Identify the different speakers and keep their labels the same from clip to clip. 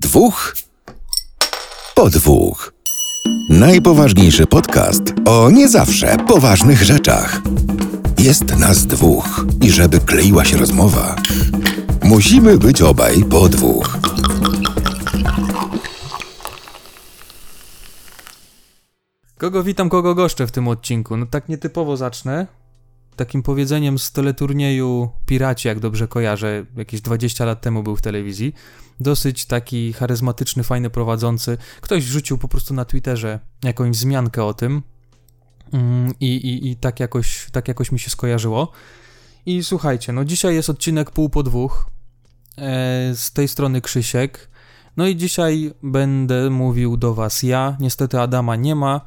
Speaker 1: Dwóch po dwóch. Najpoważniejszy podcast o nie zawsze poważnych rzeczach. Jest nas dwóch i żeby kleiła się rozmowa, musimy być obaj po dwóch.
Speaker 2: Kogo witam, kogo goszczę w tym odcinku? No tak nietypowo zacznę. Takim powiedzeniem z teleturnieju Piraci, jak dobrze kojarzę, jakieś 20 lat temu był w telewizji. Dosyć taki charyzmatyczny, fajny prowadzący. Ktoś wrzucił po prostu na Twitterze jakąś wzmiankę o tym. Mm, I, i, i tak, jakoś, tak jakoś mi się skojarzyło. I słuchajcie, no dzisiaj jest odcinek pół po dwóch. E, z tej strony Krzysiek. No i dzisiaj będę mówił do Was ja. Niestety Adama nie ma,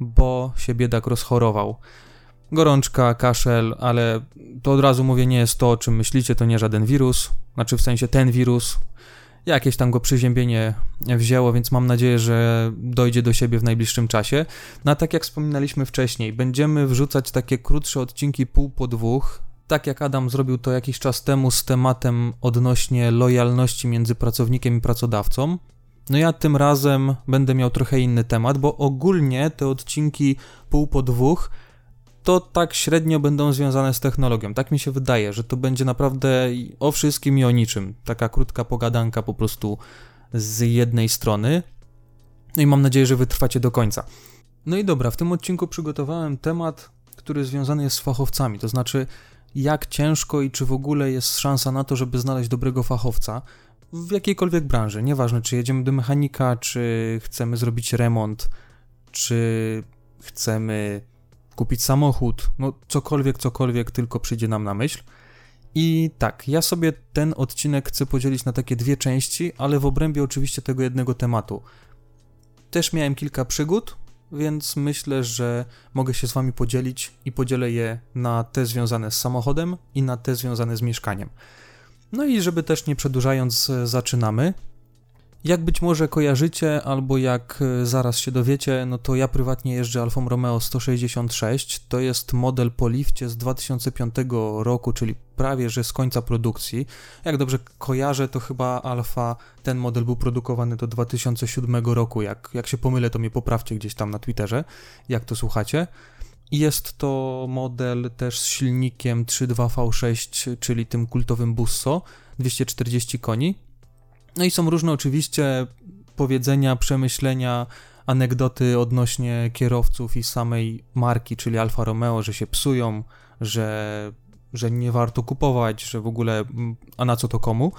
Speaker 2: bo się biedak rozchorował. Gorączka, kaszel, ale to od razu mówię, nie jest to, o czym myślicie, to nie żaden wirus. Znaczy w sensie ten wirus. Jakieś tam go przyziębienie wzięło, więc mam nadzieję, że dojdzie do siebie w najbliższym czasie. No a tak jak wspominaliśmy wcześniej, będziemy wrzucać takie krótsze odcinki pół po dwóch, tak jak Adam zrobił to jakiś czas temu z tematem odnośnie lojalności między pracownikiem i pracodawcą. No ja tym razem będę miał trochę inny temat, bo ogólnie te odcinki pół po dwóch to tak średnio będą związane z technologią. Tak mi się wydaje, że to będzie naprawdę o wszystkim i o niczym. Taka krótka pogadanka po prostu z jednej strony. No i mam nadzieję, że wytrwacie do końca. No i dobra, w tym odcinku przygotowałem temat, który związany jest z fachowcami, to znaczy jak ciężko i czy w ogóle jest szansa na to, żeby znaleźć dobrego fachowca w jakiejkolwiek branży. Nieważne, czy jedziemy do mechanika, czy chcemy zrobić remont, czy chcemy kupić samochód, no cokolwiek, cokolwiek tylko przyjdzie nam na myśl. I tak, ja sobie ten odcinek chcę podzielić na takie dwie części, ale w obrębie oczywiście tego jednego tematu. Też miałem kilka przygód, więc myślę, że mogę się z Wami podzielić i podzielę je na te związane z samochodem i na te związane z mieszkaniem. No i żeby też nie przedłużając, zaczynamy. Jak być może kojarzycie, albo jak e, zaraz się dowiecie, no to ja prywatnie jeżdżę Alfą Romeo 166. To jest model po lifcie z 2005 roku, czyli prawie że z końca produkcji. Jak dobrze kojarzę, to chyba Alfa, ten model był produkowany do 2007 roku. Jak, jak się pomylę, to mnie poprawcie gdzieś tam na Twitterze, jak to słuchacie. Jest to model też z silnikiem 3.2 V6, czyli tym kultowym Busso, 240 koni. No i są różne oczywiście powiedzenia, przemyślenia, anegdoty odnośnie kierowców i samej marki, czyli Alfa Romeo, że się psują, że, że nie warto kupować, że w ogóle mm, a na co to komu.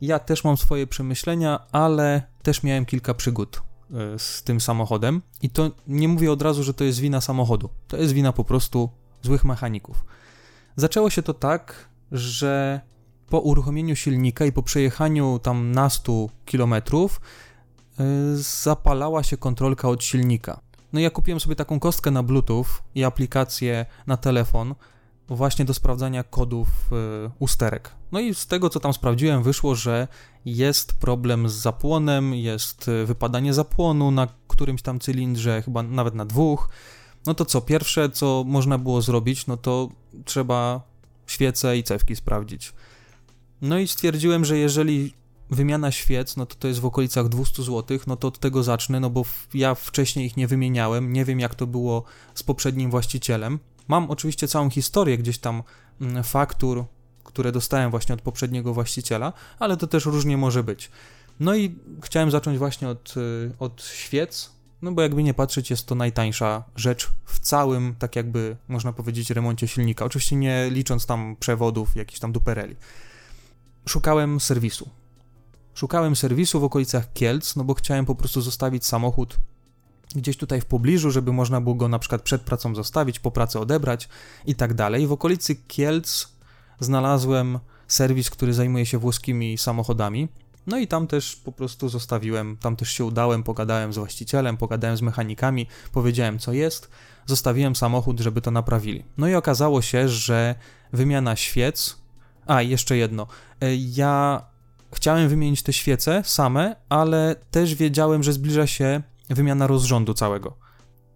Speaker 2: Ja też mam swoje przemyślenia, ale też miałem kilka przygód e, z tym samochodem i to nie mówię od razu, że to jest wina samochodu. To jest wina po prostu złych mechaników. Zaczęło się to tak, że po uruchomieniu silnika i po przejechaniu tam nastu kilometrów yy, zapalała się kontrolka od silnika. No ja kupiłem sobie taką kostkę na Bluetooth i aplikację na telefon właśnie do sprawdzania kodów yy, usterek. No i z tego, co tam sprawdziłem, wyszło, że jest problem z zapłonem, jest yy, wypadanie zapłonu na którymś tam cylindrze, chyba nawet na dwóch. No to co, pierwsze, co można było zrobić, no to trzeba świece i cewki sprawdzić. No i stwierdziłem, że jeżeli wymiana świec, no to to jest w okolicach 200 zł, no to od tego zacznę, no bo ja wcześniej ich nie wymieniałem, nie wiem jak to było z poprzednim właścicielem. Mam oczywiście całą historię gdzieś tam mm, faktur, które dostałem właśnie od poprzedniego właściciela, ale to też różnie może być. No i chciałem zacząć właśnie od, y, od świec, no bo jakby nie patrzeć, jest to najtańsza rzecz w całym, tak jakby można powiedzieć, remoncie silnika. Oczywiście nie licząc tam przewodów, jakichś tam dupereli szukałem serwisu. Szukałem serwisu w okolicach Kielc, no bo chciałem po prostu zostawić samochód gdzieś tutaj w pobliżu, żeby można było go na przykład przed pracą zostawić, po pracy odebrać i tak dalej. W okolicy Kielc znalazłem serwis, który zajmuje się włoskimi samochodami. No i tam też po prostu zostawiłem, tam też się udałem, pogadałem z właścicielem, pogadałem z mechanikami, powiedziałem co jest, zostawiłem samochód, żeby to naprawili. No i okazało się, że wymiana świec a, jeszcze jedno. E, ja chciałem wymienić te świece same, ale też wiedziałem, że zbliża się wymiana rozrządu całego.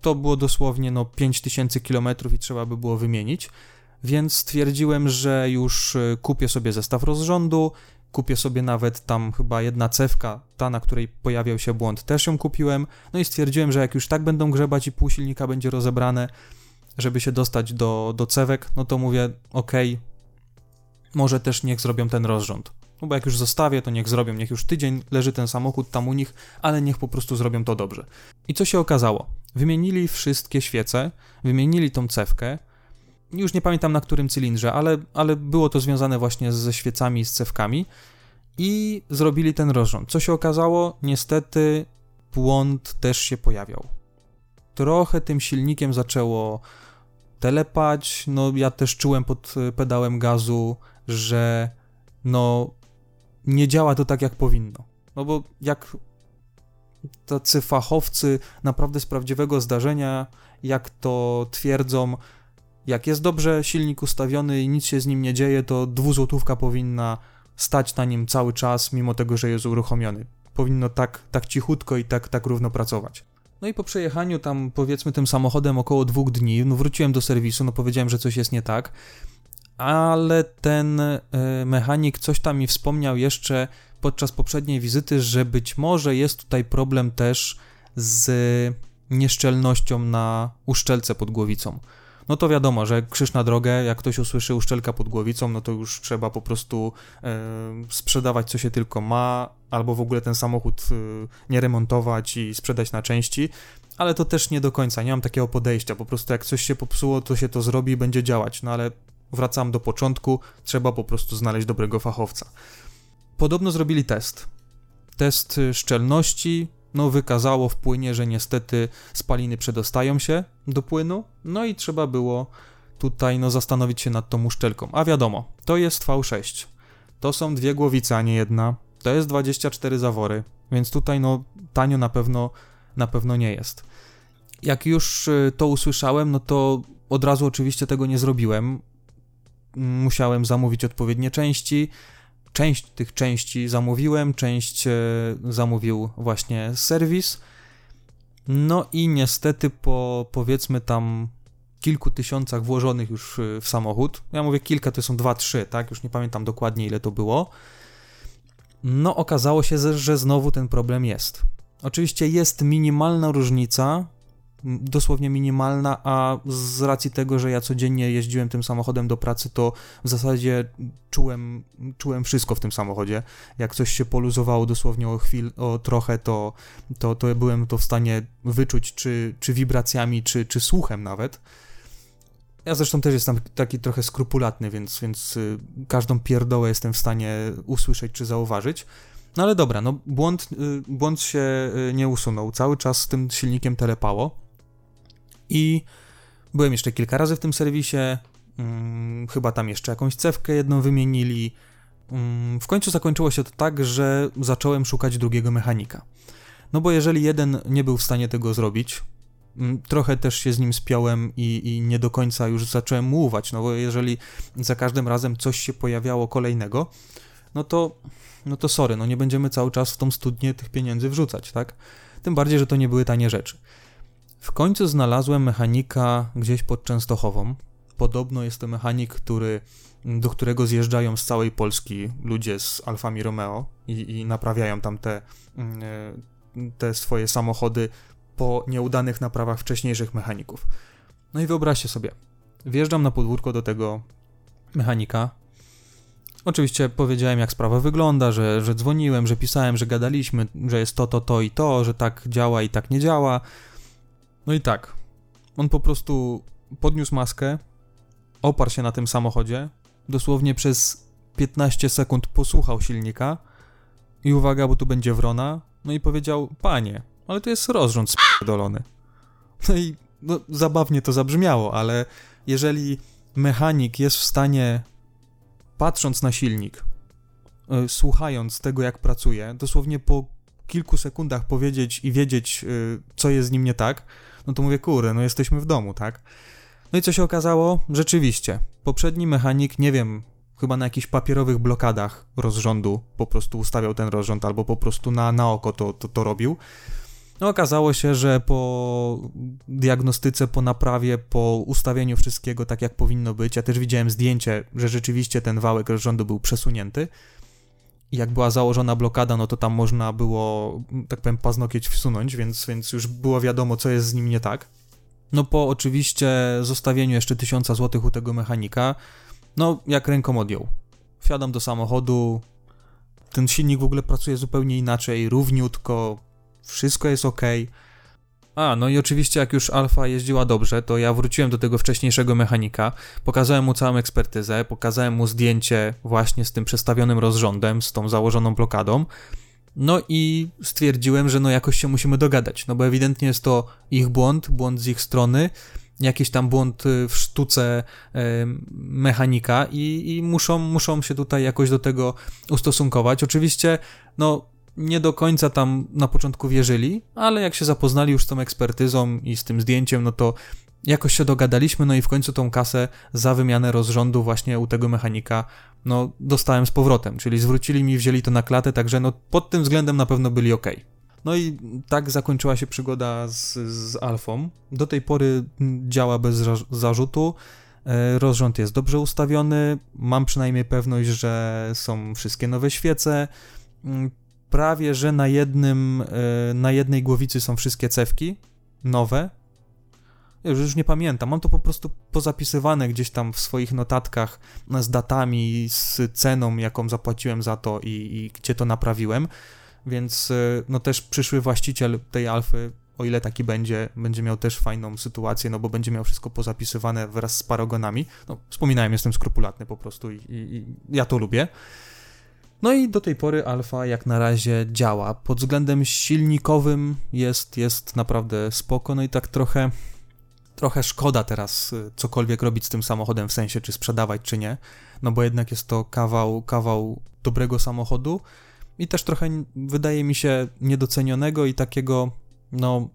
Speaker 2: To było dosłownie no 5000 km i trzeba by było wymienić, więc stwierdziłem, że już e, kupię sobie zestaw rozrządu, kupię sobie nawet tam chyba jedna cewka, ta na której pojawiał się błąd, też ją kupiłem. No i stwierdziłem, że jak już tak będą grzebać i pół silnika będzie rozebrane, żeby się dostać do, do cewek, no to mówię, ok, może też niech zrobią ten rozrząd. No bo jak już zostawię, to niech zrobią, niech już tydzień leży ten samochód tam u nich, ale niech po prostu zrobią to dobrze. I co się okazało? Wymienili wszystkie świece, wymienili tą cewkę, już nie pamiętam na którym cylindrze, ale, ale było to związane właśnie ze świecami, z cewkami i zrobili ten rozrząd. Co się okazało? Niestety błąd też się pojawiał. Trochę tym silnikiem zaczęło telepać, no ja też czułem pod pedałem gazu, że no nie działa to tak jak powinno. No bo jak tacy fachowcy naprawdę z prawdziwego zdarzenia, jak to twierdzą, jak jest dobrze silnik ustawiony i nic się z nim nie dzieje, to dwuzłotówka powinna stać na nim cały czas, mimo tego, że jest uruchomiony. Powinno tak, tak cichutko i tak, tak równo pracować. No i po przejechaniu tam, powiedzmy, tym samochodem około dwóch dni, no wróciłem do serwisu, no powiedziałem, że coś jest nie tak, ale ten y, mechanik coś tam mi wspomniał jeszcze podczas poprzedniej wizyty, że być może jest tutaj problem też z nieszczelnością na uszczelce pod głowicą. No to wiadomo, że krzyż na drogę, jak ktoś usłyszy uszczelka pod głowicą, no to już trzeba po prostu e, sprzedawać co się tylko ma, albo w ogóle ten samochód e, nie remontować i sprzedać na części, ale to też nie do końca, nie mam takiego podejścia, po prostu jak coś się popsuło, to się to zrobi i będzie działać, no ale wracam do początku, trzeba po prostu znaleźć dobrego fachowca. Podobno zrobili test. Test szczelności, no wykazało w płynie, że niestety spaliny przedostają się do płynu, no i trzeba było tutaj no zastanowić się nad tą uszczelką. A wiadomo, to jest V6. To są dwie głowice, a nie jedna. To jest 24 zawory, więc tutaj no tanio na pewno na pewno nie jest. Jak już y, to usłyszałem, no to od razu oczywiście tego nie zrobiłem. Musiałem zamówić odpowiednie części, część tych części zamówiłem, część e, zamówił właśnie serwis. No i niestety po powiedzmy tam kilku tysiącach włożonych już e, w samochód, ja mówię kilka, to są dwa, trzy, tak, już nie pamiętam dokładnie ile to było, no okazało się, że znowu ten problem jest. Oczywiście jest minimalna różnica dosłownie minimalna, a z racji tego, że ja codziennie jeździłem tym samochodem do pracy, to w zasadzie czułem, czułem wszystko w tym samochodzie. Jak coś się poluzowało dosłownie o chwilę, o trochę, to, to, to byłem to w stanie wyczuć, czy, czy wibracjami, czy, czy słuchem nawet. Ja zresztą też jestem taki trochę skrupulatny, więc, więc y, każdą pierdołę jestem w stanie usłyszeć czy zauważyć. No ale dobra, no błąd, y, błąd się y, nie usunął. Cały czas z tym silnikiem telepało. I byłem jeszcze kilka razy w tym serwisie. Hmm, chyba tam jeszcze jakąś cewkę jedną wymienili. Hmm, w końcu zakończyło się to tak, że zacząłem szukać drugiego mechanika. No bo jeżeli jeden nie był w stanie tego zrobić, mm, trochę też się z nim spiąłem i, i, nie do końca już zacząłem mu ufać, no bo jeżeli za każdym razem coś się pojawiało kolejnego, no to, no to sorry, no nie będziemy cały czas w tą studnię tych pieniędzy wrzucać, tak? Tym bardziej, że to nie były tanie rzeczy. W końcu znalazłem mechanika gdzieś pod Częstochową. Podobno jest to mechanik, który, do którego zjeżdżają z całej Polski ludzie z Alfami Romeo i, i naprawiają tam te, mm, e, te swoje samochody po nieudanych naprawach wcześniejszych mechaników. No i wyobraźcie sobie, wjeżdżam na podwórko do tego mechanika. Oczywiście powiedziałem, jak sprawa wygląda, że, że dzwoniłem, że pisałem, że gadaliśmy, że jest to, to, to i to, że tak działa i tak nie działa. No i tak, on po prostu podniósł maskę, oparł się na tym samochodzie, dosłownie przez 15 sekund posłuchał silnika i uwaga, bo tu będzie wrona, no i powiedział, panie, ale to jest rozrząd spierdolony. No i no, zabawnie to zabrzmiało, ale jeżeli mechanik jest w stanie, patrząc na silnik, yy, słuchając tego, jak pracuje, dosłownie po kilku sekundach powiedzieć i wiedzieć, yy, co jest z nim nie tak, no to mówię, kurde, no jesteśmy w domu, tak? No i co się okazało? Rzeczywiście, poprzedni mechanik, nie wiem, chyba na jakichś papierowych blokadach rozrządu po prostu ustawiał ten rozrząd, albo po prostu na, na oko to, to, to robił. No okazało się, że po diagnostyce, po naprawie, po ustawieniu wszystkiego tak jak powinno być, ja też widziałem zdjęcie, że rzeczywiście ten wałek rozrządu był przesunięty, jak była założona blokada, no to tam można było, tak powiem, paznokieć wsunąć, więc, więc już było wiadomo, co jest z nim nie tak. No po oczywiście zostawieniu jeszcze 1000 zł u tego mechanika, no jak ręką odjął. Wsiadam do samochodu, ten silnik w ogóle pracuje zupełnie inaczej, równiutko, wszystko jest ok. A, no i oczywiście jak już Alfa jeździła dobrze, to ja wróciłem do tego wcześniejszego mechanika, pokazałem mu całą ekspertyzę, pokazałem mu zdjęcie właśnie z tym przestawionym rozrządem, z tą założoną blokadą, no i stwierdziłem, że no jakoś się musimy dogadać, no bo ewidentnie jest to ich błąd, błąd z ich strony, jakiś tam błąd y, w sztuce y, mechanika i, i muszą, muszą się tutaj jakoś do tego ustosunkować. Oczywiście, no nie do końca tam na początku wierzyli, ale jak się zapoznali już z tą ekspertyzą i z tym zdjęciem, no to jakoś się dogadaliśmy, no i w końcu tą kasę za wymianę rozrządu właśnie u tego mechanika, no dostałem z powrotem, czyli zwrócili mi, wzięli to na klatę, także no pod tym względem na pewno byli ok. No i tak zakończyła się przygoda z, z Alfą. Do tej pory działa bez zarzutu. E, rozrząd jest dobrze ustawiony. Mam przynajmniej pewność, że są wszystkie nowe świece. Prawie, że na jednym, e, na jednej głowicy są wszystkie cewki nowe. Już, już nie pamiętam. Mam to po prostu pozapisywane gdzieś tam w swoich notatkach z datami, z ceną, jaką zapłaciłem za to i, i gdzie to naprawiłem więc e, no też przyszły właściciel tej alfy, o ile taki będzie, będzie miał też fajną sytuację, no bo będzie miał wszystko pozapisywane wraz z paragonami. No, wspominałem, jestem skrupulatny po prostu i, i, i ja to lubię. No i do tej pory alfa jak na razie działa. Pod względem silnikowym jest, jest naprawdę spoko, no i tak trochę trochę szkoda teraz e, cokolwiek robić z tym samochodem, w sensie czy sprzedawać, czy nie, no bo jednak jest to kawał, kawał dobrego samochodu, i też trochę wydaje mi się niedocenionego i takiego, no,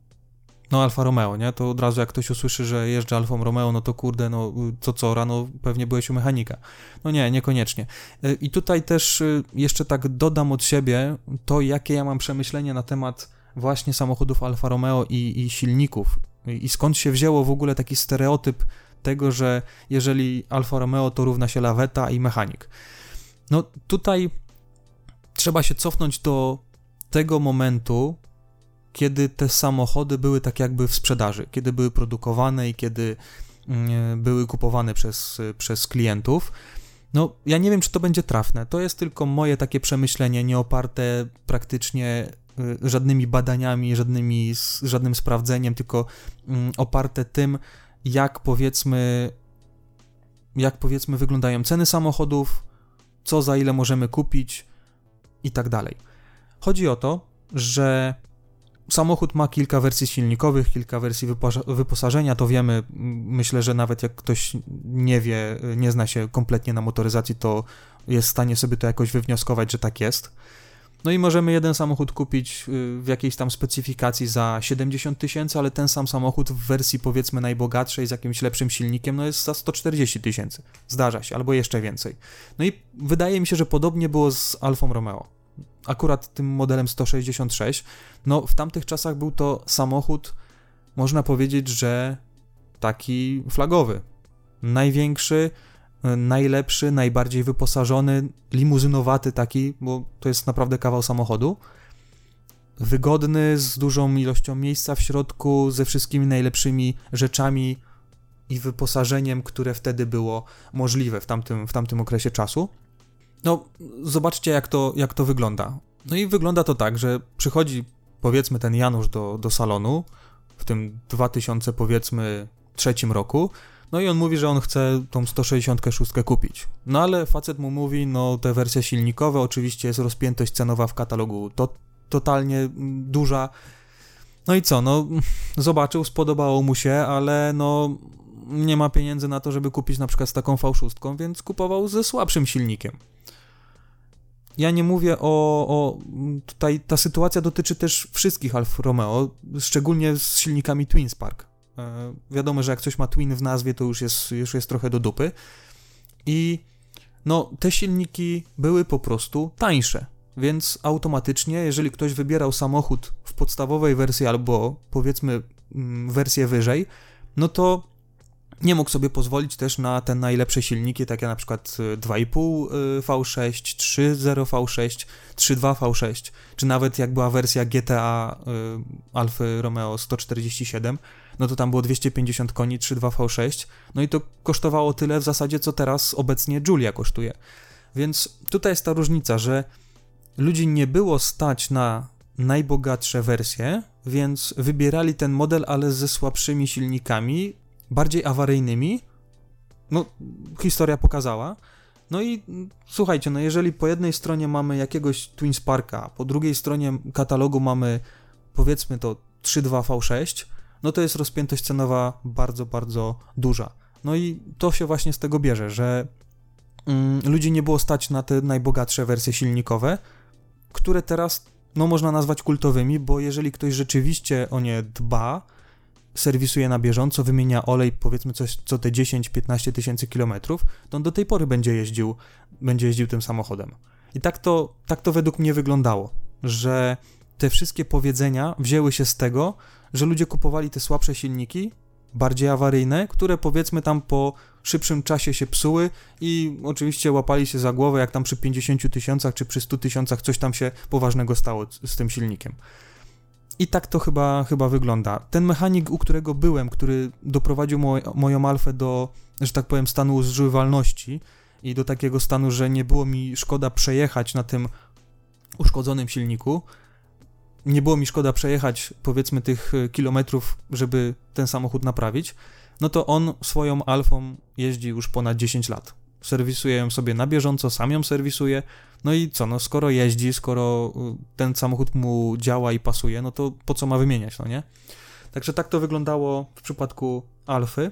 Speaker 2: no Alfa Romeo, nie? To od razu jak ktoś usłyszy, że jeżdżę Alfą Romeo, no to kurde, no co co, rano pewnie byłeś u mechanika. No nie, niekoniecznie. Y, I tutaj też y, jeszcze tak dodam od siebie to, jakie ja mam przemyślenia na temat właśnie samochodów Alfa Romeo i, i silników. I skąd się wzięło w ogóle taki stereotyp tego, że jeżeli Alfa Romeo to równa się laweta i mechanik. No tutaj trzeba się cofnąć do tego momentu, kiedy te samochody były tak jakby w sprzedaży, kiedy były produkowane i kiedy mm, były kupowane przez, przez klientów. No, ja nie wiem, czy to będzie trafne. To jest tylko moje takie przemyślenie, nie oparte praktycznie y, żadnymi badaniami, żadnymi, żadnym sprawdzeniem, tylko mm, oparte tym, jak powiedzmy, jak powiedzmy wyglądają ceny samochodów, co za ile możemy kupić, i tak dalej. Chodzi o to, że samochód ma kilka wersji silnikowych, kilka wersji wyposażenia, to wiemy. Myślę, że nawet jak ktoś nie wie, nie zna się kompletnie na motoryzacji, to jest w stanie sobie to jakoś wywnioskować, że tak jest. No i możemy jeden samochód kupić y, w jakiejś tam specyfikacji za 70 tysięcy, ale ten sam samochód w wersji powiedzmy najbogatszej z jakimś lepszym silnikiem, no jest za 140 tysięcy. Zdarza się, albo jeszcze więcej. No i wydaje mi się, że podobnie było z Alfą Romeo. Akurat tym modelem 166. No w tamtych czasach był to samochód, można powiedzieć, że taki flagowy. Największy, najlepszy, najbardziej wyposażony, limuzynowaty taki, bo to jest naprawdę kawał samochodu. Wygodny, z dużą ilością miejsca w środku, ze wszystkimi najlepszymi rzeczami i wyposażeniem, które wtedy było możliwe w tamtym, w tamtym okresie czasu. No, zobaczcie, jak to, jak to wygląda. No i wygląda to tak, że przychodzi, powiedzmy, ten Janusz do, do salonu w tym 2000, powiedzmy, trzecim roku, no i on mówi, że on chce tą 166 kupić. No ale facet mu mówi, no te wersje silnikowe, oczywiście jest rozpiętość cenowa w katalogu to totalnie mm, duża. No i co, no zobaczył, spodobało mu się, ale no nie ma pieniędzy na to, żeby kupić na przykład z taką V6, więc kupował ze słabszym silnikiem. Ja nie mówię o, o. Tutaj ta sytuacja dotyczy też wszystkich Alfa Romeo, szczególnie z silnikami Twin Spark. E, wiadomo, że jak coś ma Twin w nazwie, to już jest, już jest trochę do dupy. I no, te silniki były po prostu tańsze. Więc automatycznie, jeżeli ktoś wybierał samochód w podstawowej wersji albo powiedzmy mm, wersję wyżej, no to nie mógł sobie pozwolić też na te najlepsze silniki, takie na przykład 2,5 V6, 3.0 V6, 3.2 V6, czy nawet jak była wersja GTA y, Alfa Romeo 147, no to tam było 250 koni, 3.2 V6, no i to kosztowało tyle w zasadzie, co teraz obecnie Julia kosztuje. Więc tutaj jest ta różnica, że ludzi nie było stać na najbogatsze wersje, więc wybierali ten model, ale ze słabszymi silnikami, bardziej awaryjnymi. No, historia pokazała. No i słuchajcie, no jeżeli po jednej stronie mamy jakiegoś Twin Sparka, po drugiej stronie katalogu mamy powiedzmy to 3.2 V6, no to jest rozpiętość cenowa bardzo, bardzo duża. No i to się właśnie z tego bierze, że mm, ludzi nie było stać na te najbogatsze wersje silnikowe, które teraz no można nazwać kultowymi, bo jeżeli ktoś rzeczywiście o nie dba, serwisuje na bieżąco, wymienia olej powiedzmy coś co te 10-15 tysięcy kilometrów, to on do tej pory będzie jeździł, będzie jeździł tym samochodem. I tak to, tak to według mnie wyglądało, że te wszystkie powiedzenia wzięły się z tego, że ludzie kupowali te słabsze silniki, bardziej awaryjne, które powiedzmy tam po szybszym czasie się psuły i oczywiście łapali się za głowę, jak tam przy 50 tysiącach czy przy 100 tysiącach coś tam się poważnego stało z tym silnikiem. I tak to chyba, chyba wygląda. Ten mechanik, u którego byłem, który doprowadził moj, moją alfę do, że tak powiem, stanu zużywalności i do takiego stanu, że nie było mi szkoda przejechać na tym uszkodzonym silniku, nie było mi szkoda przejechać powiedzmy tych e, kilometrów, żeby ten samochód naprawić, no to on swoją Alfą jeździ już ponad 10 lat. Serwisuje ją sobie na bieżąco, sam ją serwisuje. No i co, no skoro jeździ, skoro e, ten samochód mu działa i pasuje, no to po co ma wymieniać, no nie? Także tak to wyglądało w przypadku Alfy.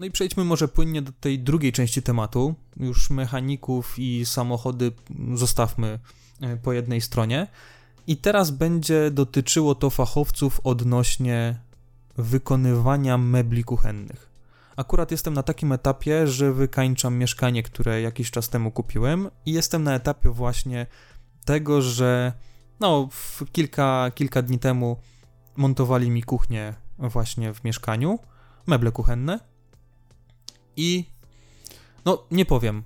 Speaker 2: No i przejdźmy może płynnie do tej drugiej części tematu. Już mechaników i samochody zostawmy e, po jednej stronie. I teraz będzie dotyczyło to fachowców odnośnie wykonywania mebli kuchennych. Akurat jestem na takim etapie, że wykańczam mieszkanie, które jakiś czas temu kupiłem i jestem na etapie właśnie tego, że no, kilka, kilka dni temu montowali mi kuchnię właśnie w mieszkaniu, meble kuchenne i no, nie powiem,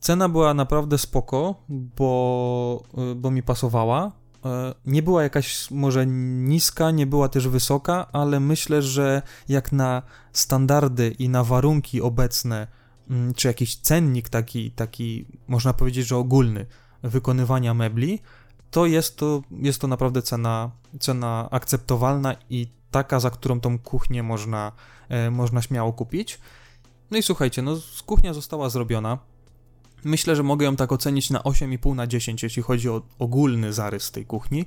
Speaker 2: Cena była naprawdę spoko, bo, bo mi pasowała. E, nie była jakaś może niska, nie była też wysoka, ale myślę, że jak na standardy i na warunki obecne, mm, czy jakiś cennik taki, taki można powiedzieć, że ogólny wykonywania mebli, to jest to, jest to naprawdę cena, cena akceptowalna i taka, za którą tą kuchnię można, e, można śmiało kupić. No i słuchajcie, no kuchnia została zrobiona. Myślę, że mogę ją tak ocenić na 8,5 na 10, jeśli chodzi o ogólny zarys tej kuchni,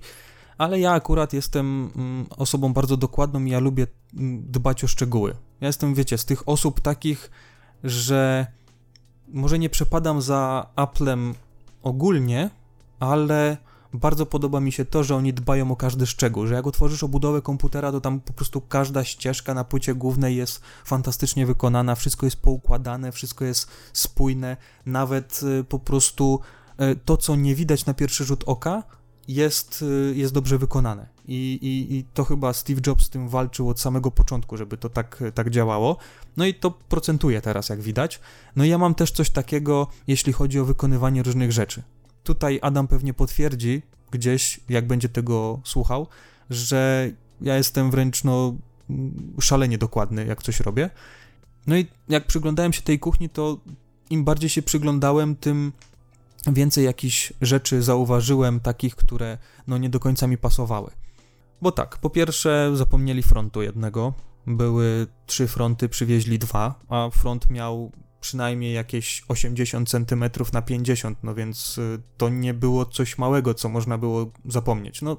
Speaker 2: ale ja akurat jestem mm, osobą bardzo dokładną i ja lubię mm, dbać o szczegóły. Ja jestem, wiecie, z tych osób takich, że może nie przepadam za Applem ogólnie, ale bardzo podoba mi się to, że oni dbają o każdy szczegół, że jak otworzysz obudowę komputera, to tam po prostu każda ścieżka na płycie głównej jest fantastycznie wykonana, wszystko jest poukładane, wszystko jest spójne, nawet y, po prostu y, to, co nie widać na pierwszy rzut oka, jest, y, jest dobrze wykonane. I, i, I to chyba Steve Jobs z tym walczył od samego początku, żeby to tak, tak działało. No i to procentuje teraz, jak widać. No i ja mam też coś takiego, jeśli chodzi o wykonywanie różnych rzeczy tutaj Adam pewnie potwierdzi gdzieś, jak będzie tego słuchał, że ja jestem wręcz no szalenie dokładny, jak coś robię. No i jak przyglądałem się tej kuchni, to im bardziej się przyglądałem, tym więcej jakichś rzeczy zauważyłem, takich, które no nie do końca mi pasowały. Bo tak, po pierwsze zapomnieli frontu jednego, były trzy fronty, przywieźli dwa, a front miał przynajmniej jakieś 80 cm na 50, no więc y, to nie było coś małego, co można było zapomnieć. No,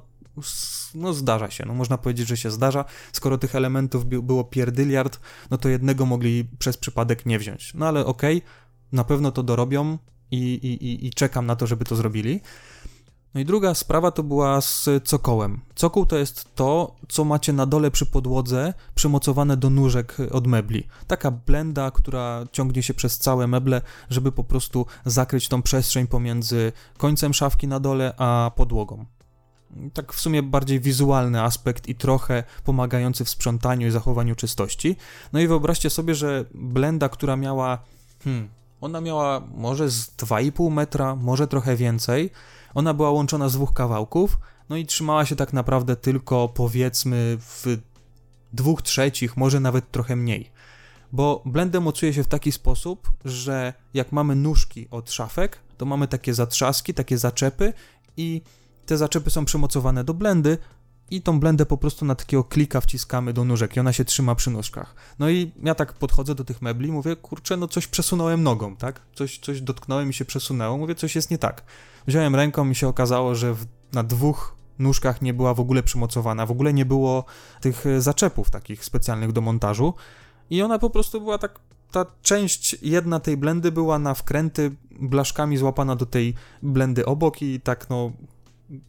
Speaker 2: no zdarza się, no można powiedzieć, że się zdarza. Skoro tych elementów było pierdyliard, no to jednego mogli przez przypadek nie wziąć. No ale okej, okay, na pewno to dorobią i, i, i czekam na to, żeby to zrobili. No i druga sprawa to była z cokołem. Cokół to jest to, co macie na dole przy podłodze przymocowane do nóżek od mebli. Taka blenda, która ciągnie się przez całe meble, żeby po prostu zakryć tą przestrzeń pomiędzy końcem szafki na dole a podłogą. tak w sumie bardziej wizualny aspekt i trochę pomagający w sprzątaniu i zachowaniu czystości. No i wyobraźcie sobie, że blenda, która miała, hmm, ona miała może z 2,5 metra, może trochę więcej. Ona była łączona z dwóch kawałków, no i trzymała się tak naprawdę tylko powiedzmy w dwóch trzecich, może nawet trochę mniej. Bo blendę mocuje się w taki sposób, że jak mamy nóżki od szafek, to mamy takie zatrzaski, takie zaczepy i te zaczepy są przymocowane do blendy i tą blendę po prostu na takiego klika wciskamy do nóżek i ona się trzyma przy nóżkach. No i ja tak podchodzę do tych mebli mówię, kurczę, no coś przesunąłem nogą, tak? Coś, coś dotknąłem i się przesunęło, mówię, coś jest nie tak. Wziąłem ręką i się okazało, że w, na dwóch nóżkach nie była w ogóle przymocowana, w ogóle nie było tych zaczepów takich specjalnych do montażu i ona po prostu była tak ta część jedna tej blendy była na wkręty blaszkami złapana do tej blendy obok i tak no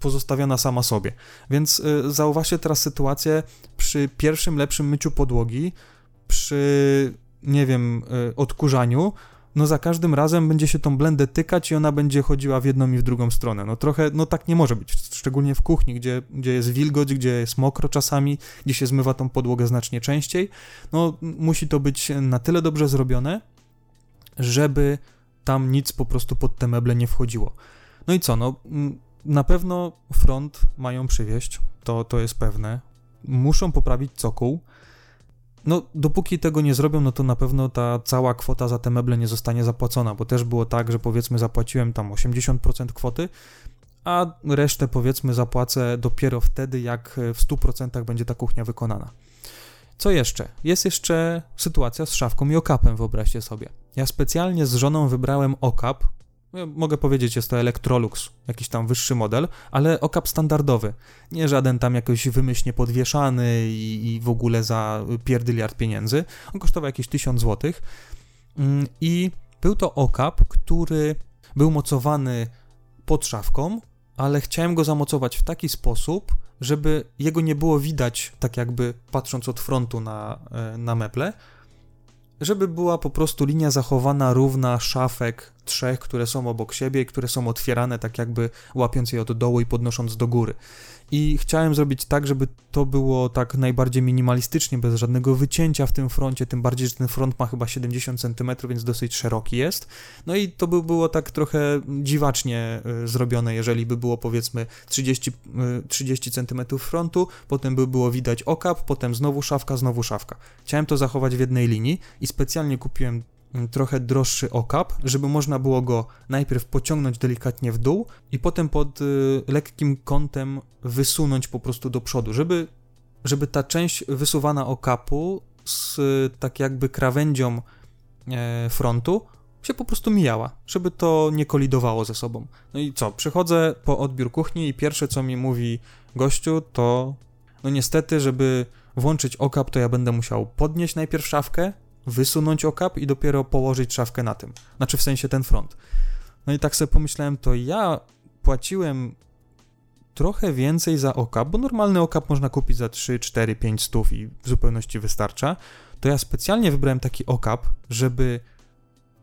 Speaker 2: pozostawiona sama sobie. Więc y, zauważcie teraz sytuację przy pierwszym lepszym myciu podłogi, przy nie wiem, y, odkurzaniu, no za każdym razem będzie się tą blendę tykać i ona będzie chodziła w jedną i w drugą stronę. No trochę, no tak nie może być, szczególnie w kuchni, gdzie, gdzie jest wilgoć, gdzie jest mokro czasami, gdzie się zmywa tą podłogę znacznie częściej. No musi to być na tyle dobrze zrobione, żeby tam nic po prostu pod te meble nie wchodziło. No i co, no na pewno front mają przywieźć, to, to jest pewne. Muszą poprawić cokół, no, dopóki tego nie zrobią, no to na pewno ta cała kwota za te meble nie zostanie zapłacona, bo też było tak, że powiedzmy zapłaciłem tam 80% kwoty, a resztę powiedzmy zapłacę dopiero wtedy, jak w 100% będzie ta kuchnia wykonana. Co jeszcze? Jest jeszcze sytuacja z szafką i okapem, wyobraźcie sobie. Ja specjalnie z żoną wybrałem okap, mogę powiedzieć, jest to Electrolux, jakiś tam wyższy model, ale okap standardowy. Nie żaden tam jakoś wymyślnie podwieszany i, i w ogóle za pierdyliard pieniędzy. On kosztował jakieś 1000 zł. Mm, I był to okap, który był mocowany pod szafką, ale chciałem go zamocować w taki sposób, żeby jego nie było widać, tak jakby patrząc od frontu na, e, na meble, żeby była po prostu linia zachowana równa szafek trzech, które są obok siebie i które są otwierane tak jakby łapiąc je od dołu i podnosząc do góry. I chciałem zrobić tak, żeby to było tak najbardziej minimalistycznie, bez żadnego wycięcia w tym froncie, tym bardziej, że ten front ma chyba 70 cm, więc dosyć szeroki jest. No i to by było tak trochę dziwacznie y, zrobione, jeżeli by było powiedzmy 30, 30 cm frontu, potem by było widać okap, potem znowu szafka, znowu szafka. Chciałem to zachować w jednej linii i specjalnie kupiłem trochę droższy okap, żeby można było go najpierw pociągnąć delikatnie w dół i potem pod y, lekkim kątem wysunąć po prostu do przodu, żeby, żeby ta część wysuwana okapu z tak jakby krawędzią e, frontu się po prostu mijała, żeby to nie kolidowało ze sobą. No i co, przychodzę po odbiór kuchni i pierwsze co mi mówi gościu to no niestety, żeby włączyć okap, to ja będę musiał podnieść najpierw szafkę, wysunąć okap i dopiero położyć szafkę na tym. Znaczy w sensie ten front. No i tak sobie pomyślałem, to ja płaciłem trochę więcej za okap, bo normalny okap można kupić za 3, 4, 5 stów i w zupełności wystarcza. To ja specjalnie wybrałem taki okap, żeby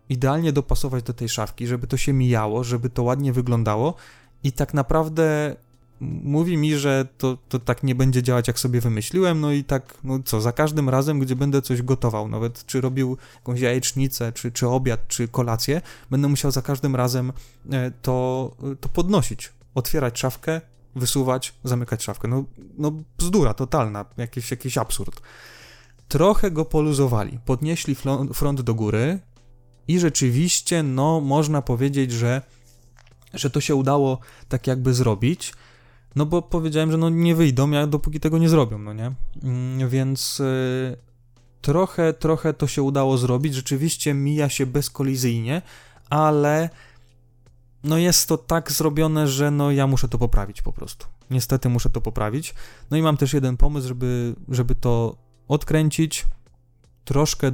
Speaker 2: idealnie dopasować do tej szafki, żeby to się mijało, żeby to ładnie wyglądało i tak naprawdę mówi mi, że to, to tak nie będzie działać, jak sobie wymyśliłem, no i tak, no co, za każdym razem, gdzie będę coś gotował, nawet czy robił jakąś jajecznicę, czy, czy obiad, czy kolację, będę musiał za każdym razem e, to, to podnosić, otwierać szafkę, wysuwać, zamykać szafkę. No, no bzdura totalna, jakiś, jakiś absurd. Trochę go poluzowali, podnieśli front do góry i rzeczywiście, no, można powiedzieć, że że to się udało tak jakby zrobić, no bo powiedziałem, że no nie wyjdą, ja dopóki tego nie zrobią, no nie? Mm, więc y, trochę, trochę to się udało zrobić. Rzeczywiście mija się bezkolizyjnie, ale no jest to tak zrobione, że no ja muszę to poprawić po prostu. Niestety muszę to poprawić. No i mam też jeden pomysł, żeby, żeby to odkręcić, troszkę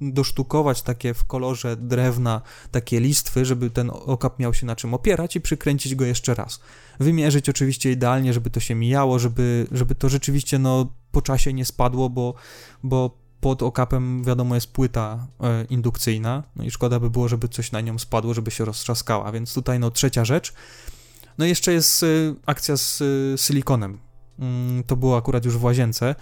Speaker 2: dosztukować takie w kolorze drewna, takie listwy, żeby ten okap miał się na czym opierać i przykręcić go jeszcze raz. Wymierzyć oczywiście idealnie, żeby to się mijało, żeby, żeby to rzeczywiście no, po czasie nie spadło, bo, bo pod okapem wiadomo jest płyta e, indukcyjna, no i szkoda by było, żeby coś na nią spadło, żeby się roztrzaskała, więc tutaj no trzecia rzecz. No i jeszcze jest y, akcja z y, silikonem. Mm, to było akurat już w łazience.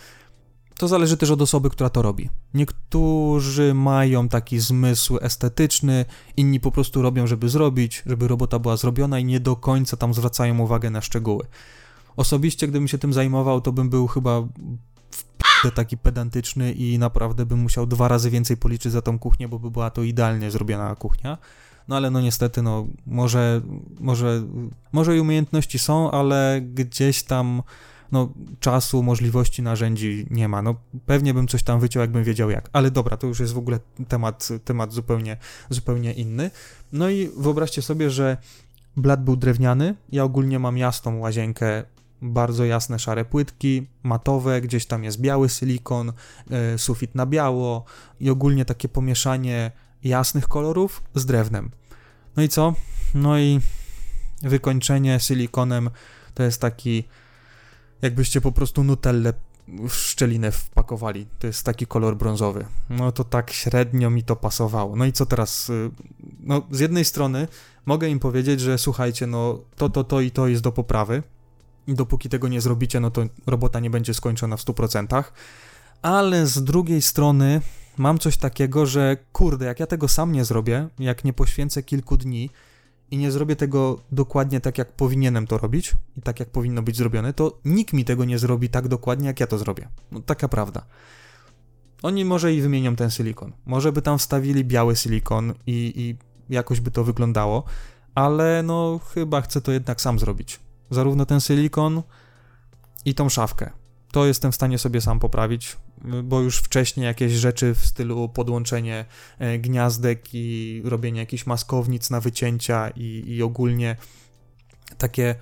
Speaker 2: To zależy też od osoby, która to robi. Niektórzy mają taki zmysł estetyczny, inni po prostu robią, żeby zrobić, żeby robota była zrobiona i nie do końca tam zwracają uwagę na szczegóły. Osobiście, gdybym się tym zajmował, to bym był chyba w taki pedantyczny i naprawdę bym musiał dwa razy więcej policzyć za tą kuchnię, bo by była to idealnie zrobiona kuchnia. No ale no niestety, no może, może, może i umiejętności są, ale gdzieś tam no, czasu, możliwości, narzędzi nie ma. No, pewnie bym coś tam wyciął, jakbym wiedział jak. Ale dobra, to już jest w ogóle temat, temat zupełnie, zupełnie inny. No i wyobraźcie sobie, że blat był drewniany. Ja ogólnie mam jasną łazienkę, bardzo jasne szare płytki, matowe, gdzieś tam jest biały silikon, e, sufit na biało i ogólnie takie pomieszanie jasnych kolorów z drewnem. No i co? No i wykończenie silikonem to jest taki jakbyście po prostu nutellę w szczelinę wpakowali. To jest taki kolor brązowy. No to tak średnio mi to pasowało. No i co teraz? Y, No, z jednej strony mogę im powiedzieć, że słuchajcie, no to, to, to i to jest do poprawy. I dopóki tego nie zrobicie, no to robota nie będzie skończona w 100%. Ale z drugiej strony mam coś takiego, że kurde, jak ja tego sam nie zrobię, jak nie poświęcę kilku dni, i nie zrobię tego dokładnie tak, jak powinienem to robić i tak, jak powinno być zrobione, to nikt mi tego nie zrobi tak dokładnie, jak ja to zrobię. No, taka prawda. Oni może i wymienią ten silikon. Może by tam wstawili biały silikon i, i jakoś by to wyglądało, ale no chyba chcę to jednak sam zrobić. Zarówno ten silikon i tą szafkę. To jestem w stanie sobie sam poprawić, bo już wcześniej jakieś rzeczy w stylu podłączenie e, gniazdek i robienie jakichś maskownic na wycięcia i, i ogólnie takie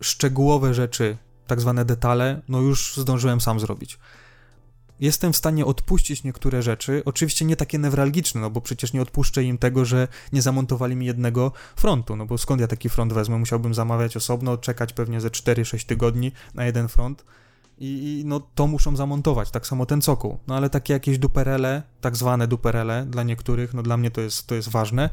Speaker 2: szczegółowe rzeczy, tak zwane detale, no już zdążyłem sam zrobić. Jestem w stanie odpuścić niektóre rzeczy, oczywiście nie takie newralgiczne, no bo przecież nie odpuszczę im tego, że nie zamontowali mi jednego frontu, no bo skąd ja taki front wezmę? Musiałbym zamawiać osobno, czekać pewnie ze 4-6 tygodni na jeden front i, i no to muszą zamontować, tak samo ten cokół. No ale takie jakieś duperele, tak zwane duperele dla niektórych, no dla mnie to jest, to jest ważne,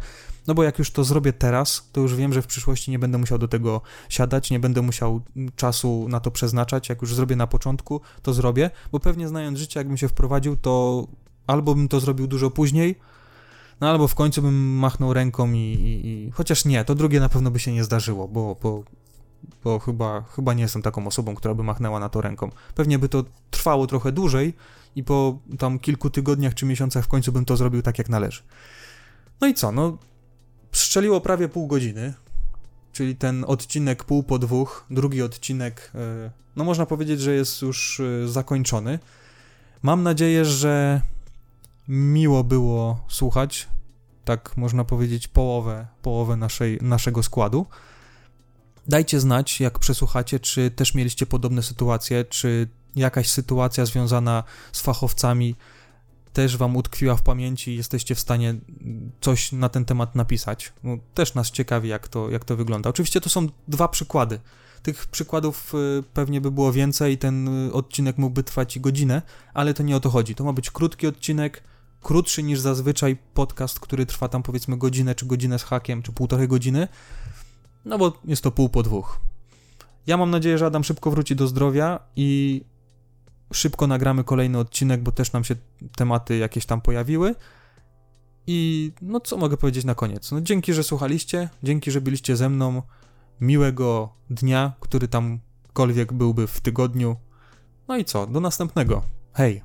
Speaker 2: no bo jak już to zrobię teraz, to już wiem, że w przyszłości nie będę musiał do tego siadać, nie będę musiał czasu na to przeznaczać, jak już zrobię na początku, to zrobię, bo pewnie znając życie, jakbym się wprowadził, to albo bym to zrobił dużo później, no albo w końcu bym machnął ręką i, i, i... chociaż nie, to drugie na pewno by się nie zdarzyło, bo, bo bo chyba, chyba nie jestem taką osobą, która by machnęła na to ręką. Pewnie by to trwało trochę dłużej i po tam kilku tygodniach czy miesiącach w końcu bym to zrobił tak, jak należy. No i co, no strzeliło prawie pół godziny, czyli ten odcinek pół po dwóch, drugi odcinek, e, no można powiedzieć, że jest już e, zakończony. Mam nadzieję, że miło było słuchać, tak można powiedzieć, połowę, połowę naszej, naszego składu. Dajcie znać, jak przesłuchacie, czy też mieliście podobne sytuacje, czy jakaś sytuacja związana z fachowcami też wam utkwiła w pamięci i jesteście w stanie coś na ten temat napisać. No, też nas ciekawi, jak to, jak to wygląda. Oczywiście to są dwa przykłady. Tych przykładów y, pewnie by było więcej, ten y, odcinek mógłby trwać i godzinę, ale to nie o to chodzi. To ma być krótki odcinek, krótszy niż zazwyczaj podcast, który trwa tam powiedzmy godzinę, czy godzinę z hakiem, czy półtorej godziny. No bo jest to pół po dwóch. Ja mam nadzieję, że Adam szybko wróci do zdrowia i szybko nagramy kolejny odcinek, bo też nam się tematy jakieś tam pojawiły. I no co mogę powiedzieć na koniec? No dzięki, że słuchaliście, dzięki, że byliście ze mną. Miłego dnia, który tamkolwiek byłby w tygodniu. No i co? Do następnego. Hej!